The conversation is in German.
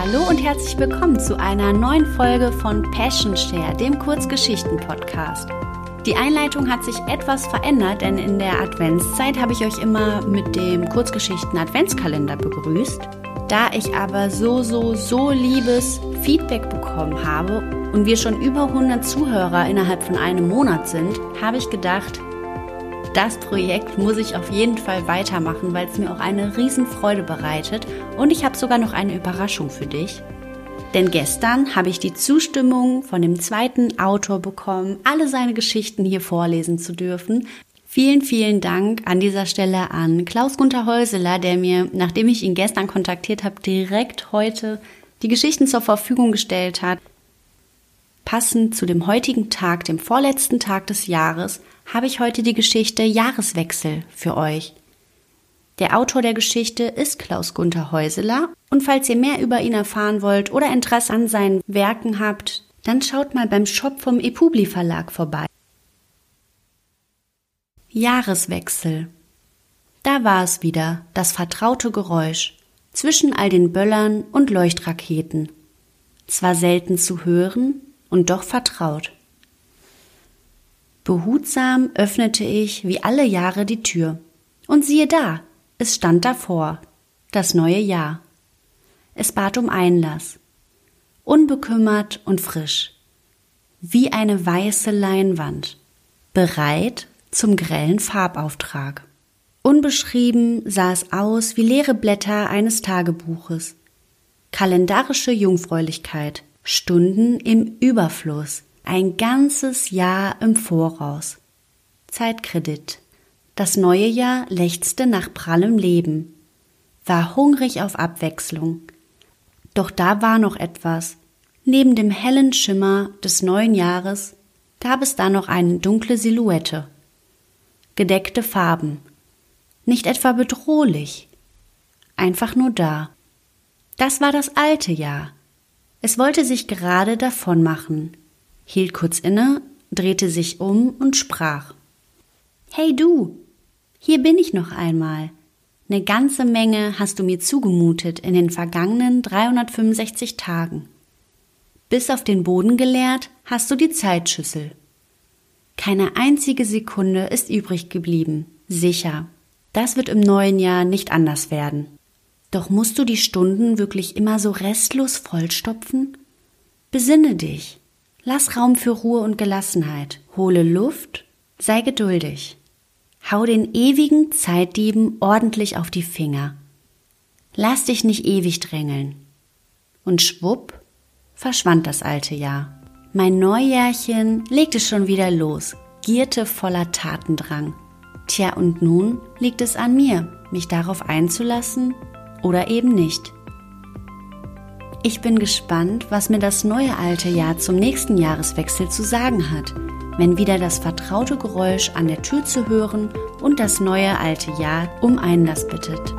Hallo und herzlich willkommen zu einer neuen Folge von Passion Share, dem Kurzgeschichten-Podcast. Die Einleitung hat sich etwas verändert, denn in der Adventszeit habe ich euch immer mit dem Kurzgeschichten-Adventskalender begrüßt. Da ich aber so, so, so liebes Feedback bekommen habe und wir schon über 100 Zuhörer innerhalb von einem Monat sind, habe ich gedacht, das Projekt muss ich auf jeden Fall weitermachen, weil es mir auch eine Riesenfreude bereitet. Und ich habe sogar noch eine Überraschung für dich. Denn gestern habe ich die Zustimmung von dem zweiten Autor bekommen, alle seine Geschichten hier vorlesen zu dürfen. Vielen, vielen Dank an dieser Stelle an Klaus Gunther Häuseler, der mir, nachdem ich ihn gestern kontaktiert habe, direkt heute die Geschichten zur Verfügung gestellt hat. Passend zu dem heutigen Tag, dem vorletzten Tag des Jahres, habe ich heute die Geschichte Jahreswechsel für euch. Der Autor der Geschichte ist Klaus Gunther Häuseler und falls ihr mehr über ihn erfahren wollt oder Interesse an seinen Werken habt, dann schaut mal beim Shop vom Epubli Verlag vorbei. Jahreswechsel. Da war es wieder, das vertraute Geräusch zwischen all den Böllern und Leuchtraketen. Zwar selten zu hören und doch vertraut. Behutsam öffnete ich wie alle Jahre die Tür. Und siehe da, es stand davor, das neue Jahr. Es bat um Einlass, unbekümmert und frisch, wie eine weiße Leinwand, bereit zum grellen Farbauftrag. Unbeschrieben sah es aus wie leere Blätter eines Tagebuches. Kalendarische Jungfräulichkeit, Stunden im Überfluss, ein ganzes Jahr im Voraus. Zeitkredit. Das neue Jahr lechzte nach prallem Leben, war hungrig auf Abwechslung. Doch da war noch etwas. Neben dem hellen Schimmer des neuen Jahres gab es da noch eine dunkle Silhouette. Gedeckte Farben. Nicht etwa bedrohlich. Einfach nur da. Das war das alte Jahr. Es wollte sich gerade davon machen hielt kurz inne, drehte sich um und sprach. Hey du, hier bin ich noch einmal. Eine ganze Menge hast du mir zugemutet in den vergangenen 365 Tagen. Bis auf den Boden geleert hast du die Zeitschüssel. Keine einzige Sekunde ist übrig geblieben. Sicher. Das wird im neuen Jahr nicht anders werden. Doch musst du die Stunden wirklich immer so restlos vollstopfen? Besinne dich. Lass Raum für Ruhe und Gelassenheit. Hole Luft, sei geduldig. Hau den ewigen Zeitdieben ordentlich auf die Finger. Lass dich nicht ewig drängeln. Und schwupp verschwand das alte Jahr. Mein Neujährchen legte schon wieder los, gierte voller Tatendrang. Tja, und nun liegt es an mir, mich darauf einzulassen oder eben nicht. Ich bin gespannt, was mir das neue alte Jahr zum nächsten Jahreswechsel zu sagen hat, wenn wieder das vertraute Geräusch an der Tür zu hören und das neue alte Jahr um Einlass bittet.